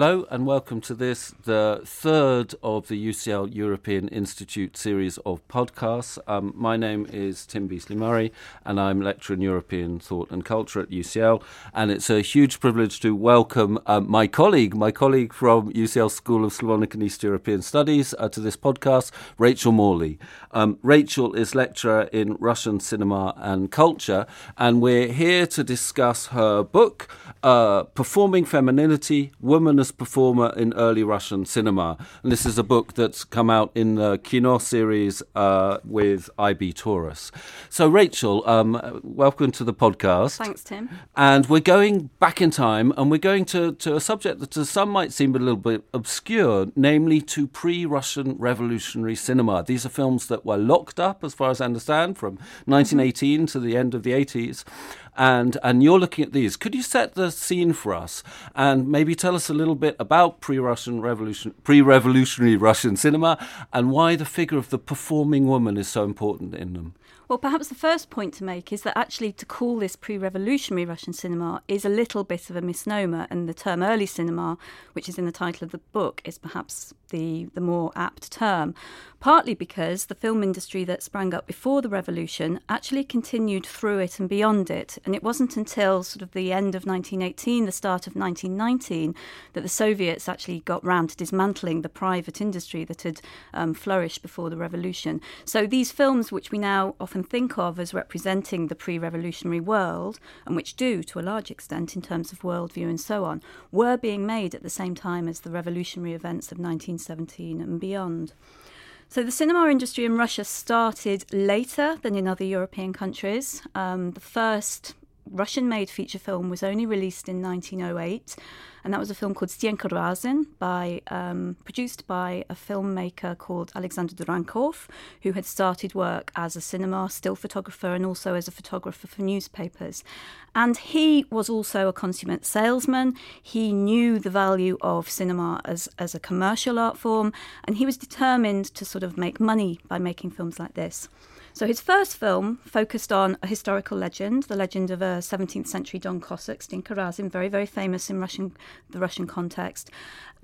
hello and welcome to this, the third of the UCL European Institute series of podcasts. Um, my name is Tim Beasley Murray and I'm lecturer in European thought and culture at UCL. And it's a huge privilege to welcome um, my colleague, my colleague from UCL School of Slavonic and East European Studies uh, to this podcast, Rachel Morley. Um, Rachel is lecturer in Russian cinema and culture, and we're here to discuss her book, uh, Performing Femininity Woman as Performer in Early Russian Cinema. And this is a book that's come out in the Kino series uh, with IB Tauris. So, Rachel, um, welcome to the podcast. Thanks, Tim. And we're going back in time and we're going to, to a subject that to some might seem a little bit obscure, namely to pre Russian revolutionary cinema. These are films that were locked up, as far as I understand, from 1918 to the end of the 80s and and you're looking at these. Could you set the scene for us and maybe tell us a little bit about pre-Russian revolution, pre-revolutionary Russian cinema, and why the figure of the performing woman is so important in them? Well, perhaps the first point to make is that actually to call this pre revolutionary Russian cinema is a little bit of a misnomer, and the term early cinema, which is in the title of the book, is perhaps the, the more apt term. Partly because the film industry that sprang up before the revolution actually continued through it and beyond it. And it wasn't until sort of the end of 1918, the start of 1919, that the Soviets actually got round to dismantling the private industry that had um, flourished before the revolution. So these films, which we now often think of as representing the pre revolutionary world, and which do to a large extent in terms of worldview and so on, were being made at the same time as the revolutionary events of 1917 and beyond. So the cinema industry in Russia started later than in other European countries. Um, the first Russian made feature film was only released in 1908 and that was a film called Stenka Razin, by um, produced by a filmmaker called Alexander Drankov, who had started work as a cinema still photographer and also as a photographer for newspapers. And he was also a consummate salesman. He knew the value of cinema as, as a commercial art form, and he was determined to sort of make money by making films like this. So his first film focused on a historical legend, the legend of a 17th century Don Cossack, Stenka Razin, very, very famous in Russian, the Russian context.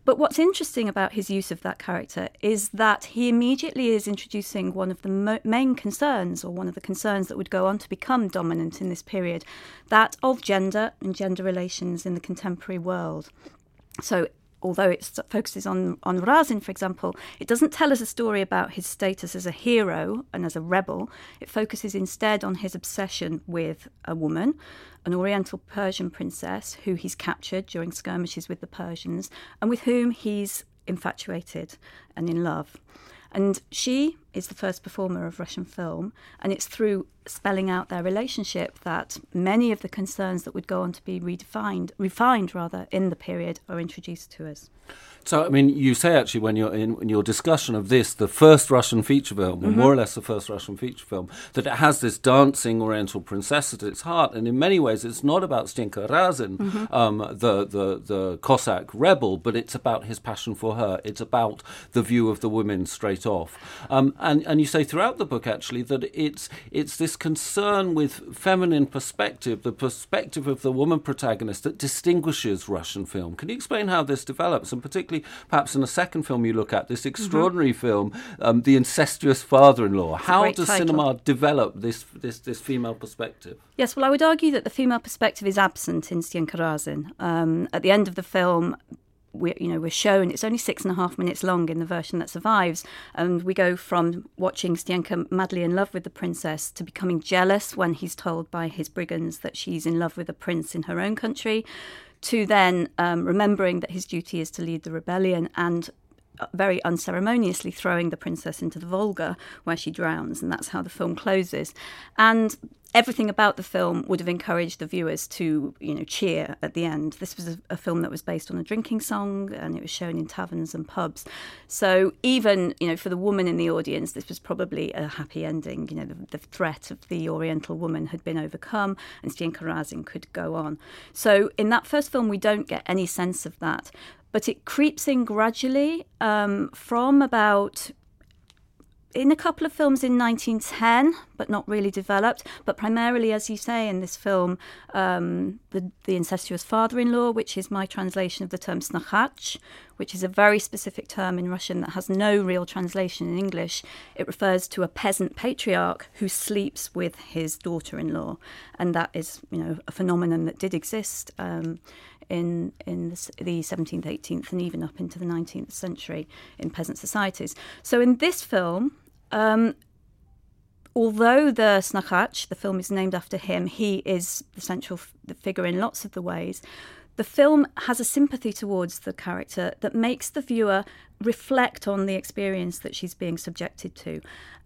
But what's interesting about his use of that character is that he immediately is introducing one of the mo- main concerns, or one of the concerns that would go on to become dominant in this period, that of gender and gender relations in the contemporary world. So although it focuses on, on Razin, for example, it doesn't tell us a story about his status as a hero and as a rebel. It focuses instead on his obsession with a woman, an Oriental Persian princess who he's captured during skirmishes with the Persians and with whom he's infatuated and in love. And she is the first performer of Russian film, and it's through spelling out their relationship that many of the concerns that would go on to be redefined, refined rather, in the period are introduced to us. So, I mean, you say actually when you're in, in your discussion of this, the first Russian feature film, mm-hmm. or more or less the first Russian feature film, that it has this dancing Oriental princess at its heart, and in many ways, it's not about Stenka Razin, mm-hmm. um, the, the the Cossack rebel, but it's about his passion for her. It's about the view of the women straight off, um, and and you say throughout the book actually that it's it's this concern with feminine perspective, the perspective of the woman protagonist, that distinguishes Russian film. Can you explain how this develops, and particularly perhaps in the second film you look at, this mm-hmm. extraordinary mm-hmm. film, um, The Incestuous Father-in-Law. How does title. cinema develop this, this, this female perspective? Yes, well, I would argue that the female perspective is absent in Stenka Razin. Um, at the end of the film, we, you know, we're shown it's only six and a half minutes long in the version that survives, and we go from watching Stenka madly in love with the princess to becoming jealous when he's told by his brigands that she's in love with a prince in her own country, to then um, remembering that his duty is to lead the rebellion and very unceremoniously throwing the princess into the Volga where she drowns, and that's how the film closes. And everything about the film would have encouraged the viewers to, you know, cheer at the end. This was a, a, film that was based on a drinking song, and it was shown in taverns and pubs. So even, you know, for the woman in the audience, this was probably a happy ending. You know, the, the threat of the Oriental woman had been overcome, and Stenka Razin could go on. So in that first film, we don't get any sense of that, but it creeps in gradually um, from about in a couple of films in 1910, but not really developed. But primarily, as you say in this film, um, the, the incestuous father-in-law, which is my translation of the term snokhach, which is a very specific term in Russian that has no real translation in English. It refers to a peasant patriarch who sleeps with his daughter-in-law, and that is, you know, a phenomenon that did exist. Um, in in the, the 17th, 18th, and even up into the 19th century in peasant societies. So in this film, um, although the Snokhach, the film is named after him, he is the central f- the figure in lots of the ways. The film has a sympathy towards the character that makes the viewer reflect on the experience that she's being subjected to.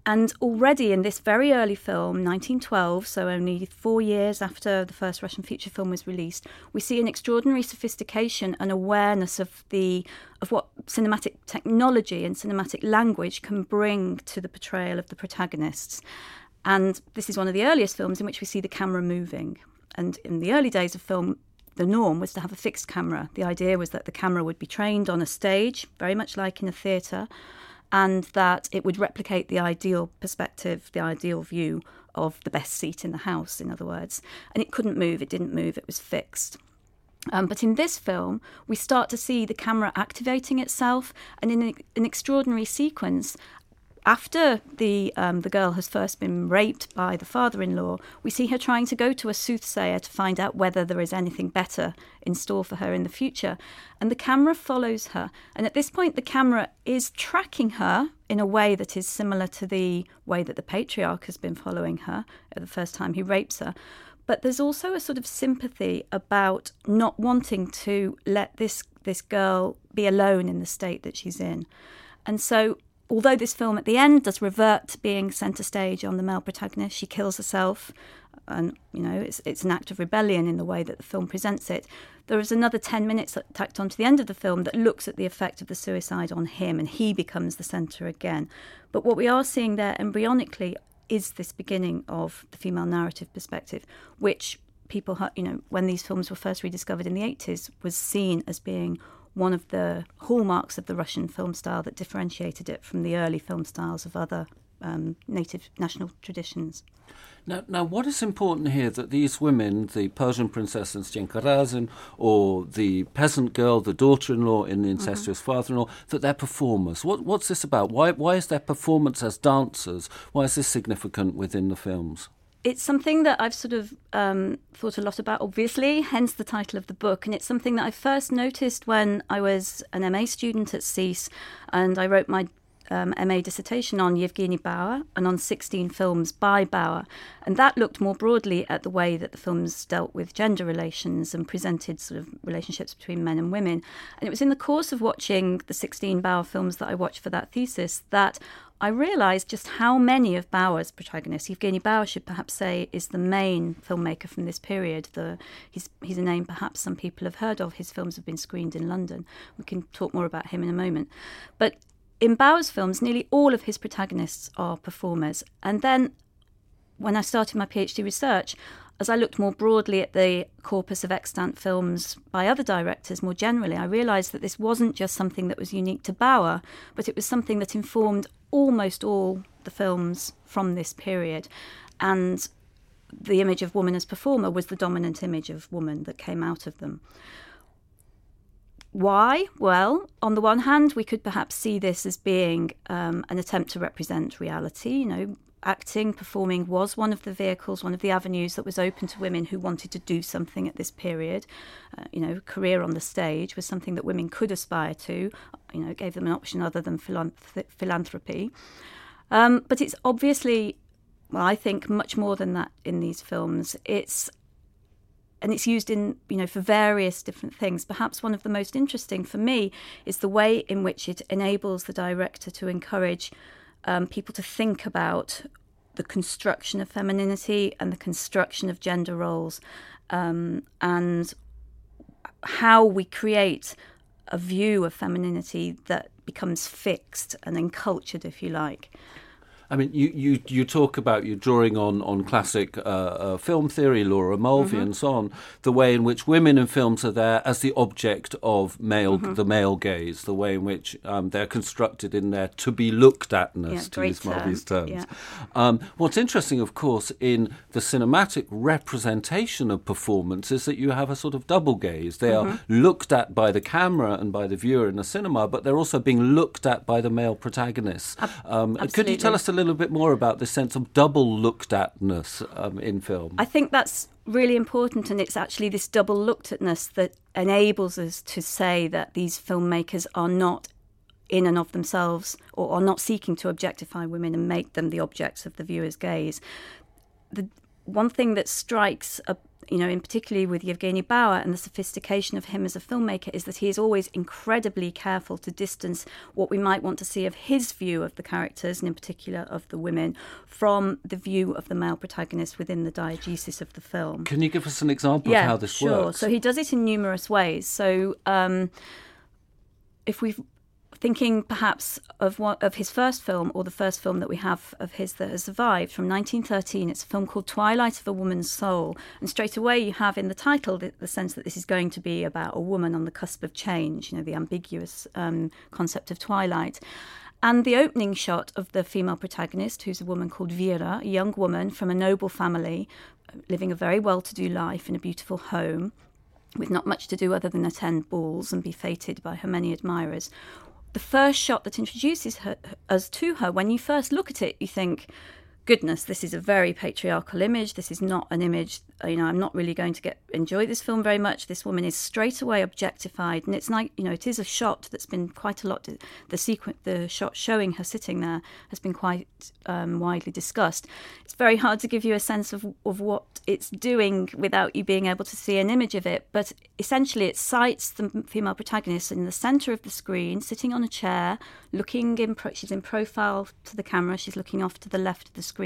And already in this very early film, 1912, so only four years after the first Russian feature film was released, we see an extraordinary sophistication and awareness of the of what cinematic technology and cinematic language can bring to the portrayal of the protagonists. And this is one of the earliest films in which we see the camera moving. And in the early days of film, the norm was to have a fixed camera. The idea was that the camera would be trained on a stage, very much like in a theatre, and that it would replicate the ideal perspective, the ideal view of the best seat in the house, in other words. And it couldn't move, it didn't move, it was fixed. Um, but in this film, we start to see the camera activating itself, and in an extraordinary sequence, after the um, the girl has first been raped by the father-in-law, we see her trying to go to a soothsayer to find out whether there is anything better in store for her in the future. And the camera follows her. And at this point, the camera is tracking her in a way that is similar to the way that the patriarch has been following her at the first time he rapes her. But there's also a sort of sympathy about not wanting to let this this girl be alone in the state that she's in. And so although this film at the end does revert to being centre stage on the male protagonist, she kills herself, and you know it's it's an act of rebellion in the way that the film presents it. There is another ten minutes tacked on to the end of the film that looks at the effect of the suicide on him, and he becomes the centre again. But what we are seeing there embryonically is this beginning of the female narrative perspective, which people, you know, when these films were first rediscovered in the 80s, was seen as being one of the hallmarks of the Russian film style that differentiated it from the early film styles of other um, native national traditions. Now, now, what is important here that these women, the Persian princess and Stenka Razin, or the peasant girl, the daughter-in-law in the mm-hmm. incestuous mm-hmm. father-in-law, that they're performers. What, what's this about? Why, why is their performance as dancers? Why is this significant within the films? It's something that I've sort of um, thought a lot about, obviously, hence the title of the book. And it's something that I first noticed when I was an MA student at SSEES and I wrote my um, MA dissertation on Yevgeny Bauer and on 16 films by Bauer. And that looked more broadly at the way that the films dealt with gender relations and presented sort of relationships between men and women. And it was in the course of watching the 16 Bauer films that I watched for that thesis that I realised just how many of Bauer's protagonists, Evgeny Bauer should perhaps say, is the main filmmaker from this period. The, he's, he's a name perhaps some people have heard of. His films have been screened in London. We can talk more about him in a moment. But in Bauer's films, nearly all of his protagonists are performers. And then when I started my PhD research, as I looked more broadly at the corpus of extant films by other directors more generally, I realised that this wasn't just something that was unique to Bauer, but it was something that informed almost all the films from this period. And the image of woman as performer was the dominant image of woman that came out of them. Why? Well, on the one hand, we could perhaps see this as being um, an attempt to represent reality. You know, acting, performing was one of the vehicles, one of the avenues that was open to women who wanted to do something at this period. Uh, you know, career on the stage was something that women could aspire to. You know, gave them an option other than philanth- philanthropy. Um, but it's obviously, well, I think much more than that in these films. It's and it's used in you know for various different things perhaps one of the most interesting for me is the way in which it enables the director to encourage um, people to think about the construction of femininity and the construction of gender roles um, and how we create a view of femininity that becomes fixed and encultured, if you like. I mean, you, you, you talk about you drawing on on classic uh, uh, film theory, Laura Mulvey, mm-hmm. and so on. The way in which women in films are there as the object of male, mm-hmm. the male gaze. The way in which um, they're constructed in their to be looked atness, yeah, to use Mulvey's terms. Yeah. Um, what's interesting, of course, in the cinematic representation of performance is that you have a sort of double gaze. They mm-hmm. are looked at by the camera and by the viewer in the cinema, but they're also being looked at by the male protagonists. Um, could you tell us a little bit more about this sense of double looked atness um, in film? I think that's really important, and it's actually this double looked atness that enables us to say that these filmmakers are not in and of themselves or are not seeking to objectify women and make them the objects of the viewer's gaze. The one thing that strikes a you know, in particularly with Evgeny Bauer and the sophistication of him as a filmmaker, is that he is always incredibly careful to distance what we might want to see of his view of the characters, and in particular of the women, from the view of the male protagonist within the diegesis of the film. Can you give us an example yeah, of how this sure. works? Sure. So he does it in numerous ways. So um, if we've thinking perhaps of one, of his first film or the first film that we have of his that has survived from 1913. It's a film called Twilight of a Woman's Soul, and straight away you have in the title the, the sense that this is going to be about a woman on the cusp of change. You know, the ambiguous um, concept of twilight. And the opening shot of the female protagonist, who's a woman called Vera, a young woman from a noble family, living a very well to do life in a beautiful home, with not much to do other than attend balls and be feted by her many admirers the first shot that introduces her, us to her, when you first look at it, you think, goodness, this is a very patriarchal image. This is not an image, you know, I'm not really going to get enjoy this film very much. This woman is straight away objectified, and it's like, you know, it is a shot that's been quite a lot. The sequence, the shot showing her sitting there has been quite um, widely discussed. It's very hard to give you a sense of of what it's doing without you being able to see an image of it. But essentially, it sights the female protagonist in the centre of the screen, sitting on a chair, looking in. Pro- she's in profile to the camera. She's looking off to the left of the screen.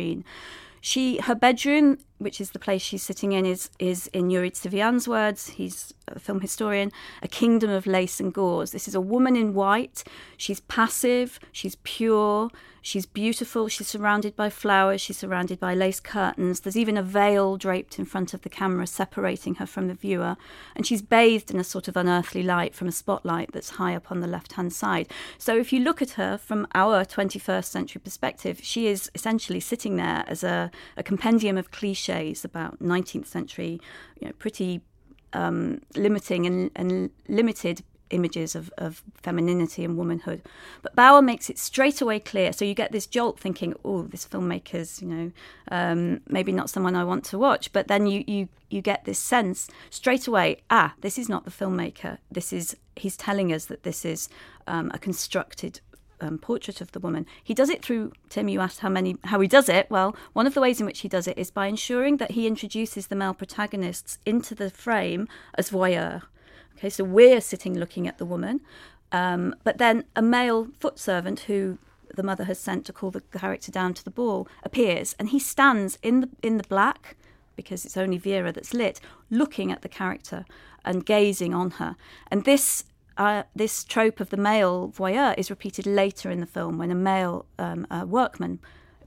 She, her bedroom, which is the place she's sitting in, is is in Yuri Tsivian's words. He's a film historian. A kingdom of lace and gauze. This is a woman in white. She's passive. She's pure. She's beautiful. She's surrounded by flowers. She's surrounded by lace curtains. There's even a veil draped in front of the camera, separating her from the viewer. And she's bathed in a sort of unearthly light from a spotlight that's high up on the left hand side. So if you look at her from our 21st century perspective, she is essentially sitting there as a, a compendium of cliches about 19th century, you know, pretty um, limiting and, and limited images of, of femininity and womanhood. But Bauer makes it straight away clear. So you get this jolt thinking, oh, this filmmaker's, you know, um, maybe not someone I want to watch. But then you, you, you get this sense straight away, ah, this is not the filmmaker. This is, he's telling us that this is um, a constructed um, portrait of the woman. He does it through Tim. You asked how many how he does it. Well, one of the ways in which he does it is by ensuring that he introduces the male protagonists into the frame as voyeur. Okay, so we're sitting looking at the woman, um, but then a male foot servant who the mother has sent to call the character down to the ball appears, and he stands in the in the black because it's only Vera that's lit, looking at the character and gazing on her. And this uh, this trope of the male voyeur is repeated later in the film when a male um, workman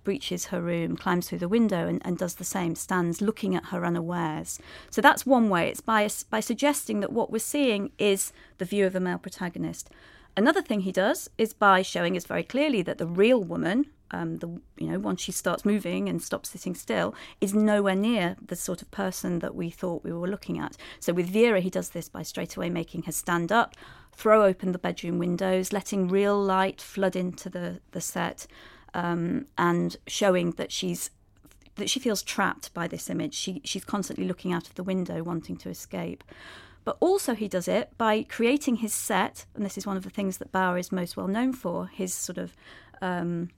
breaches her room, climbs through the window, and, and, does the same, stands looking at her unawares. So that's one way. It's by, by suggesting that what we're seeing is the view of a male protagonist. Another thing he does is by showing us very clearly that the real woman, um, the you know once she starts moving and stops sitting still, is nowhere near the sort of person that we thought we were looking at. So with Vera, he does this by straight away making her stand up, throw open the bedroom windows, letting real light flood into the the set um, and showing that she's that she feels trapped by this image. She she's constantly looking out of the window, wanting to escape. But also, he does it by creating his set, and this is one of the things that Bauer is most well known for. His sort of um,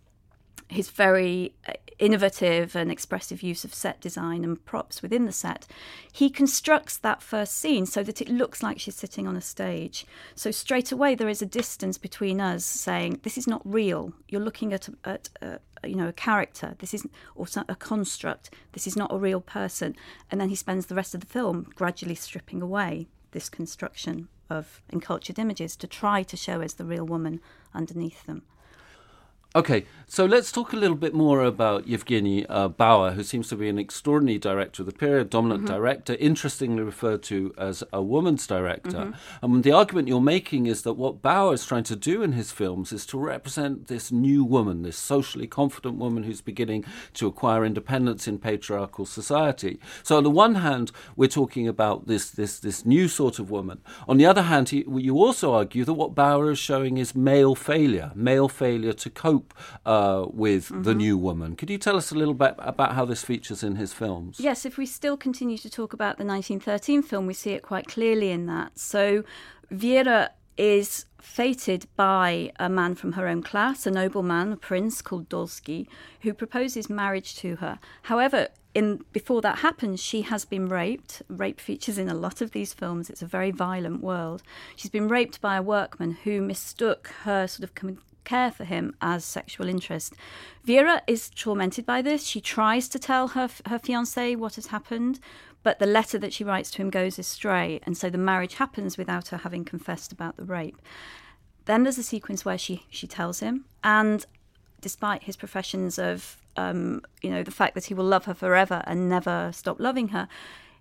his very uh, innovative and expressive use of set design and props within the set, he constructs that first scene so that it looks like she's sitting on a stage. So straight away there is a distance between us saying this is not real. You're looking at a, at a, you know a character. This is or a construct. This is not a real person. And then he spends the rest of the film gradually stripping away this construction of encultured images to try to show us the real woman underneath them. Okay, so let's talk a little bit more about Yevgeny uh, Bauer, who seems to be an extraordinary director of the period, dominant mm-hmm. director, interestingly referred to as a woman's director. Mm-hmm. And the argument you're making is that what Bauer is trying to do in his films is to represent this new woman, this socially confident woman who's beginning to acquire independence in patriarchal society. So on the one hand, we're talking about this this this new sort of woman. On the other hand, he, you also argue that what Bauer is showing is male failure, male failure to cope cope uh, with mm-hmm. the new woman. Could you tell us a little bit about how this features in his films? Yes, if we still continue to talk about the 1913 film, we see it quite clearly in that. So Vera is fated by a man from her own class, a nobleman, a prince called Dolsky, who proposes marriage to her. However, in before that happens, she has been raped. Rape features in a lot of these films. It's a very violent world. She's been raped by a workman who mistook her sort of care for him as sexual interest. Vera is tormented by this. She tries to tell her her fiance what has happened, but the letter that she writes to him goes astray, and so the marriage happens without her having confessed about the rape. Then there's a sequence where she she tells him, and despite his professions of um, you know the fact that he will love her forever and never stop loving her,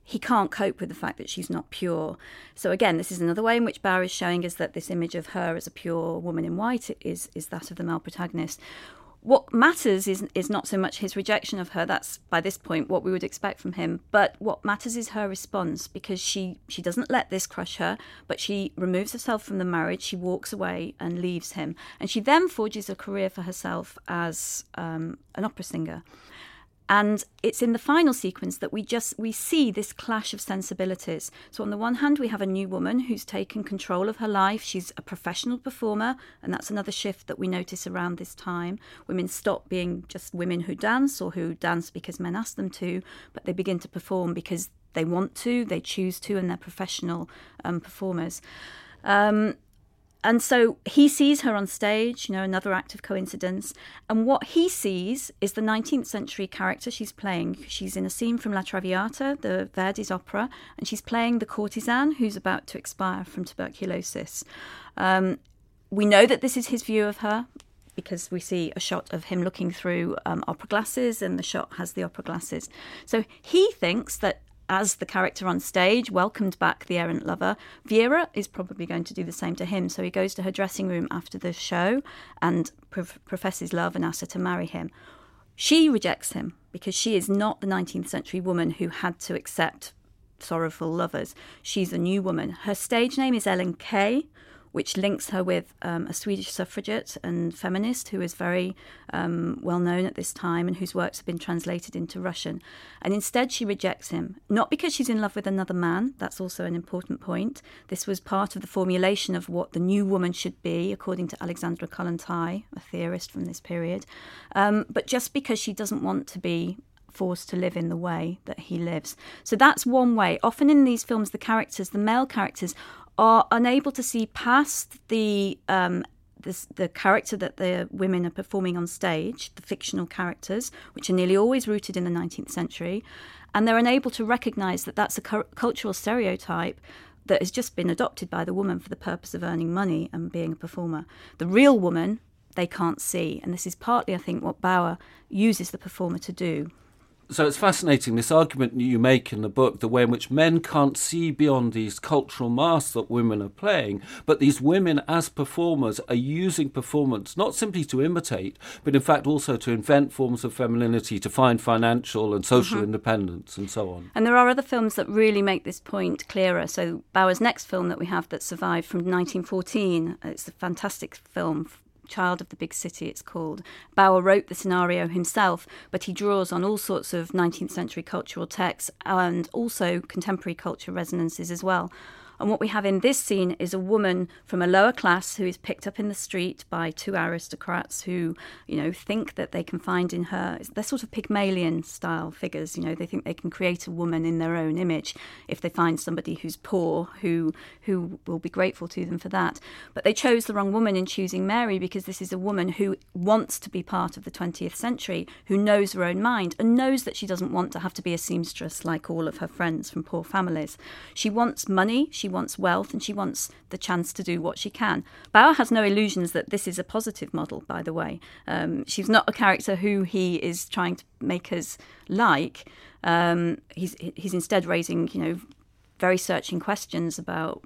he can't cope with the fact that she's not pure. So again, this is another way in which Bauer is showing us that this image of her as a pure woman in white is is that of the male protagonist. What matters is is not so much his rejection of her. That's by this point what we would expect from him. But what matters is her response because she she doesn't let this crush her, but she removes herself from the marriage. She walks away and leaves him, and she then forges a career for herself as um, an opera singer. And it's in the final sequence that we just we see this clash of sensibilities. So on the one hand, we have a new woman who's taken control of her life. She's a professional performer, and that's another shift that we notice around this time. Women stop being just women who dance or who dance because men ask them to, but they begin to perform because they want to, they choose to, and they're professional um, performers. Um, and so he sees her on stage, you know, another act of coincidence. And what he sees is the 19th century character she's playing. She's in a scene from La Traviata, the Verdi's opera, and she's playing the courtesan who's about to expire from tuberculosis. Um, we know that this is his view of her because we see a shot of him looking through um, opera glasses, and the shot has the opera glasses. So he thinks that as the character on stage welcomed back the errant lover, Vera is probably going to do the same to him. So he goes to her dressing room after the show and prof- professes love and asks her to marry him. She rejects him because she is not the 19th century woman who had to accept sorrowful lovers. She's a new woman. Her stage name is Ellen Key, which links her with um, a Swedish suffragette and feminist who is very um, well known at this time and whose works have been translated into Russian. And instead, she rejects him, not because she's in love with another man, that's also an important point. This was part of the formulation of what the new woman should be, according to Alexandra Kollontai, a theorist from this period, um, but just because she doesn't want to be forced to live in the way that he lives. So that's one way. Often in these films, the characters, the male characters, are unable to see past the um, this, the character that the women are performing on stage, the fictional characters, which are nearly always rooted in the 19th century, and they're unable to recognise that that's a cu- cultural stereotype that has just been adopted by the woman for the purpose of earning money and being a performer. The real woman they can't see, and this is partly, I think, what Bauer uses the performer to do so it's fascinating this argument you make in the book the way in which men can't see beyond these cultural masks that women are playing but these women as performers are using performance not simply to imitate but in fact also to invent forms of femininity to find financial and social mm-hmm. independence and so on and there are other films that really make this point clearer so Bauer's next film that we have that survived from 1914 it's a fantastic film Child of the Big City, it's called. Bauer wrote the scenario himself, but he draws on all sorts of 19th century cultural texts and also contemporary culture resonances as well. And what we have in this scene is a woman from a lower class who is picked up in the street by two aristocrats who, you know, think that they can find in her, they're sort of Pygmalion style figures, you know, they think they can create a woman in their own image if they find somebody who's poor who who will be grateful to them for that. But they chose the wrong woman in choosing Mary because this is a woman who wants to be part of the 20th century, who knows her own mind and knows that she doesn't want to have to be a seamstress like all of her friends from poor families. She wants money, she wants wealth, and she wants the chance to do what she can. Bauer has no illusions that this is a positive model, by the way. Um, she's not a character who he is trying to make us like. Um, he's he's instead raising, you know, very searching questions about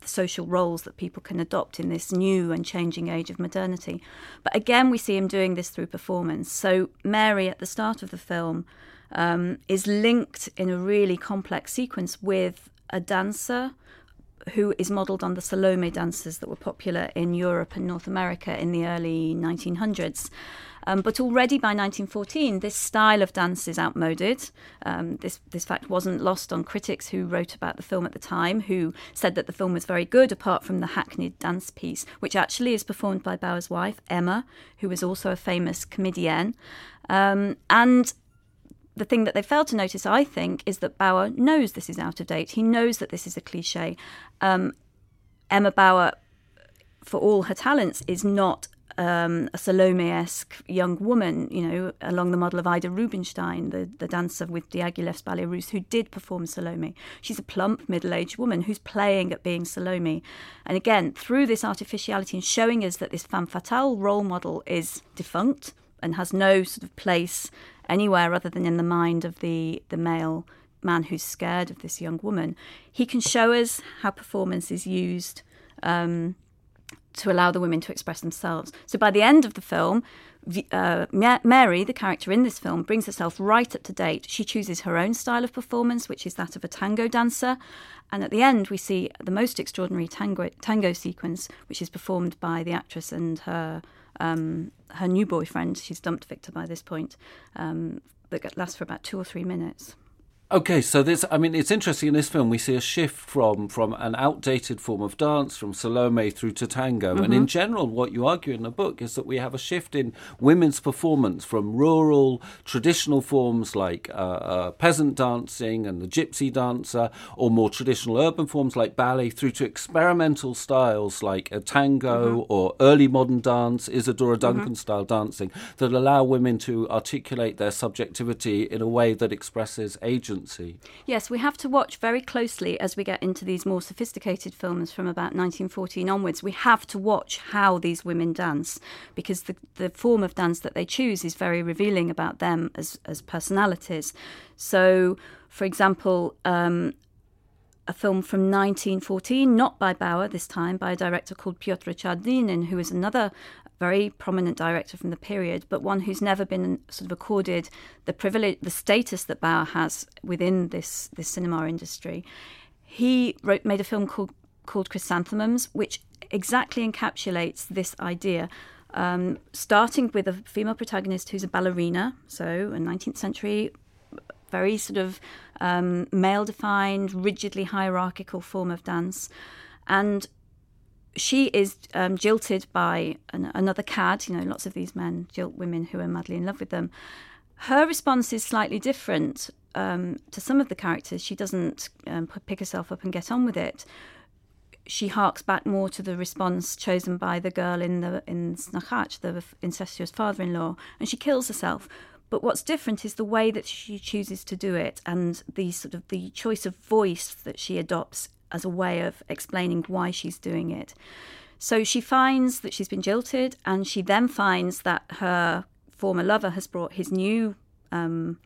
the social roles that people can adopt in this new and changing age of modernity. But again, we see him doing this through performance. So Mary, at the start of the film, um, is linked in a really complex sequence with a dancer who is modelled on the Salome dances that were popular in Europe and North America in the early 1900s. Um, but already by 1914, this style of dance is outmoded. Um, this, this fact wasn't lost on critics who wrote about the film at the time, who said that the film was very good, apart from the hackneyed dance piece, which actually is performed by Bauer's wife, Emma, who was also a famous comedienne. Um, and the thing that they failed to notice, I think, is that Bauer knows this is out of date. He knows that this is a cliche. Um, Emma Bauer, for all her talents, is not um, a Salome-esque young woman, you know, along the model of Ida Rubinstein, the, the dancer with Diaghilev's Ballet Russe, who did perform Salome. She's a plump, middle-aged woman who's playing at being Salome. And again, through this artificiality and showing us that this femme fatale role model is defunct and has no sort of place anywhere other than in the mind of the, the male man who's scared of this young woman, he can show us how performance is used um, to allow the women to express themselves. So by the end of the film, uh, Mary, the character in this film, brings herself right up to date. She chooses her own style of performance, which is that of a tango dancer. And at the end, we see the most extraordinary tango, tango sequence, which is performed by the actress and her um, her new boyfriend. She's dumped Victor by this point. Um, that lasts for about two or three minutes. Okay, so this, I mean, it's interesting in this film, we see a shift from, from an outdated form of dance, from Salome through to tango. Mm-hmm. And in general, what you argue in the book is that we have a shift in women's performance from rural, traditional forms like uh, uh, peasant dancing and the gypsy dancer, or more traditional urban forms like ballet, through to experimental styles like a tango mm-hmm. or early modern dance, Isadora mm-hmm. Duncan style dancing, that allow women to articulate their subjectivity in a way that expresses agency agency. Yes, we have to watch very closely as we get into these more sophisticated films from about 1914 onwards. We have to watch how these women dance because the, the form of dance that they choose is very revealing about them as, as personalities. So, for example, um, a film from 1914, not by Bauer this time, by a director called Piotr Chardynin, who is another very prominent director from the period, but one who's never been sort of accorded the privilege, the status that Bauer has within this this cinema industry. He wrote, made a film called called Chrysanthemums, which exactly encapsulates this idea. Um, starting with a female protagonist who's a ballerina, so a 19th century, very sort of um, male defined, rigidly hierarchical form of dance. And she is um, jilted by an, another cad. You know, lots of these men jilt women who are madly in love with them. Her response is slightly different um, to some of the characters. She doesn't um, pick herself up and get on with it. She harks back more to the response chosen by the girl in the in Snokhach, the incestuous father-in-law, and she kills herself. But what's different is the way that she chooses to do it and the sort of the choice of voice that she adopts as a way of explaining why she's doing it. So she finds that she's been jilted, and she then finds that her former lover has brought his new um,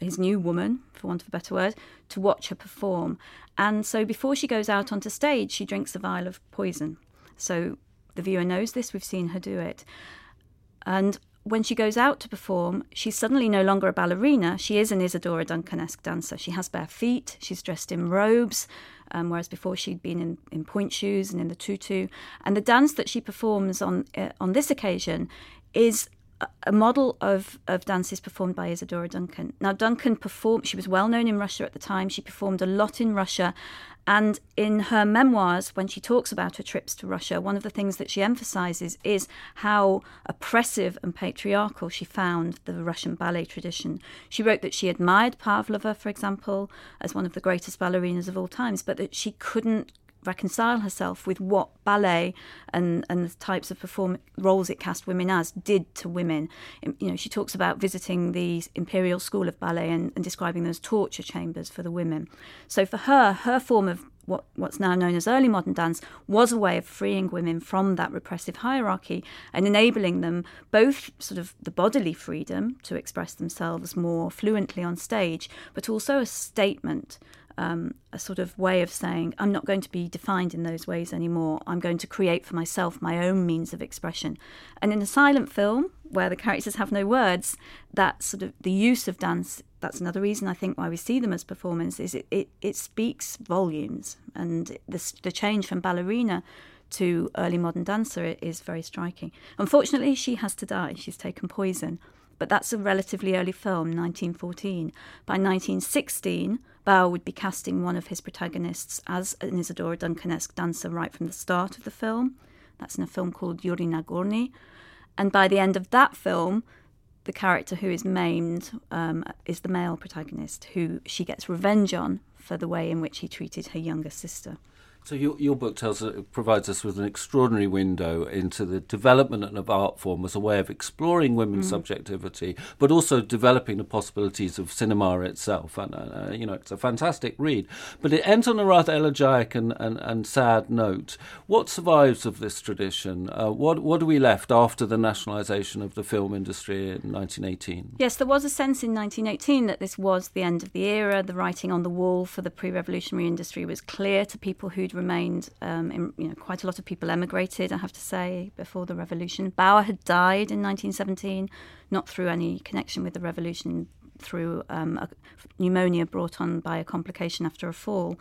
his new woman, for want of a better word, to watch her perform. And so before she goes out onto stage, she drinks a vial of poison. So the viewer knows this, we've seen her do it. And when she goes out to perform, she's suddenly no longer a ballerina. She is an Isadora Duncan-esque dancer. She has bare feet, she's dressed in robes, um, whereas before she'd been in, in pointe shoes and in the tutu. And the dance that she performs on uh, on this occasion is a model of, of dances performed by Isadora Duncan. Now, Duncan performed, she was well known in Russia at the time. She performed a lot in Russia and in her memoirs, when she talks about her trips to Russia, one of the things that she emphasizes is how oppressive and patriarchal she found the Russian ballet tradition. She wrote that she admired Pavlova, for example, as one of the greatest ballerinas of all times, but that she couldn't reconcile herself with what ballet and, and the types of perform roles it cast women as did to women. You know, she talks about visiting the Imperial School of Ballet and, and describing those torture chambers for the women. So for her, her form of, what, what's now known as early modern dance was a way of freeing women from that repressive hierarchy and enabling them both sort of the bodily freedom to express themselves more fluently on stage, but also a statement um, a sort of way of saying, I'm not going to be defined in those ways anymore. I'm going to create for myself my own means of expression. And in a silent film, where the characters have no words, that sort of the use of dance, that's another reason I think why we see them as performances, it, it, it speaks volumes. And the change from ballerina to early modern dancer is very striking. Unfortunately, she has to die. She's taken poison but that's a relatively early film, 1914. By 1916, Bauer would be casting one of his protagonists as an Isadora Duncan-esque dancer right from the start of the film. That's in a film called Yuri Nagorny. And by the end of that film, the character who is maimed um, is the male protagonist, who she gets revenge on for the way in which he treated her younger sister. So your, your book tells provides us with an extraordinary window into the development of art form as a way of exploring women's mm. subjectivity, but also developing the possibilities of cinema itself. And uh, you know, it's a fantastic read. But it ends on a rather elegiac and, and, and sad note. What survives of this tradition? Uh, what what are we left after the nationalisation of the film industry in 1918? Yes, there was a sense in 1918 that this was the end of the era. The writing on the wall for the pre-revolutionary industry was clear to people who'd remained. Um, in, you know, quite a lot of people emigrated. I have to say before the revolution. Bauer had died in 1917, not through any connection with the revolution, through um, pneumonia brought on by a complication after a fall.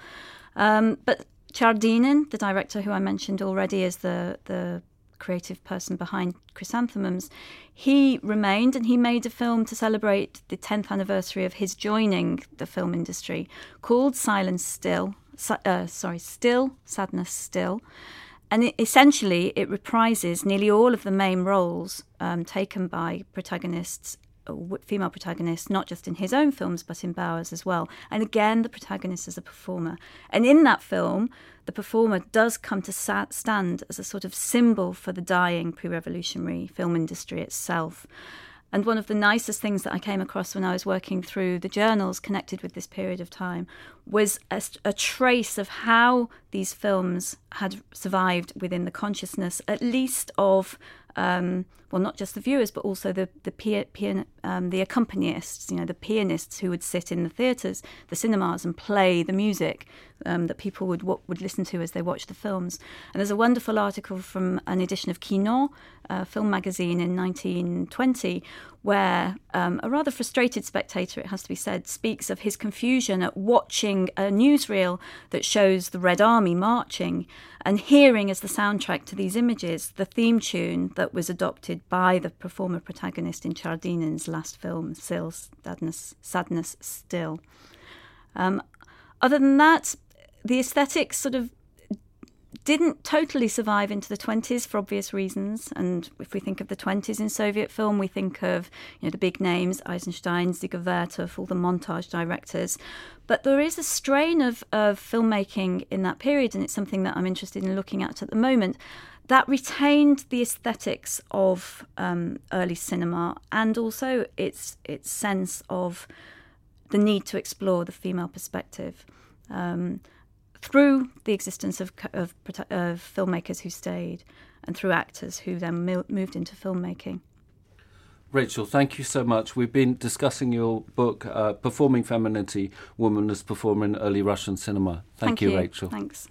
Um, but Chardynin, the director who I mentioned already, is the the creative person behind Chrysanthemums, he remained and he made a film to celebrate the 10th anniversary of his joining the film industry called Silence Still, uh, sorry, Still, Sadness Still. And it, essentially, it reprises nearly all of the main roles um, taken by protagonists, uh, female protagonists, not just in his own films, but in Bauer's as well. And again, the protagonist is a performer. And in that film, the performer does come to stand as a sort of symbol for the dying pre revolutionary film industry itself. And one of the nicest things that I came across when I was working through the journals connected with this period of time was a, a, trace of how these films had survived within the consciousness, at least of um, well, not just the viewers, but also the the pian, um, the accompanists, you know, the pianists who would sit in the theatres, the cinemas, and play the music um, that people would would listen to as they watched the films. And there's a wonderful article from an edition of Kino, film magazine in 1920, where um, a rather frustrated spectator, it has to be said, speaks of his confusion at watching a newsreel that shows the Red Army marching and hearing as the soundtrack to these images the theme tune that was adopted by the performer protagonist in Chardynin's last film, Sadness, Sadness Still. Um, other than that, the aesthetics sort of didn't totally survive into the 20s for obvious reasons. And if we think of the 20s in Soviet film, we think of you know the big names Eisenstein, Dziga Vertov, all the montage directors. But there is a strain of, of filmmaking in that period, and it's something that I'm interested in looking at at the moment. That retained the aesthetics of um, early cinema and also its its sense of the need to explore the female perspective. Um, through the existence of, of, of filmmakers who stayed and through actors who then moved into filmmaking. Rachel, thank you so much. We've been discussing your book, uh, Performing Femininity Woman as Performer in Early Russian Cinema. Thank, thank you, you, Rachel. Thanks.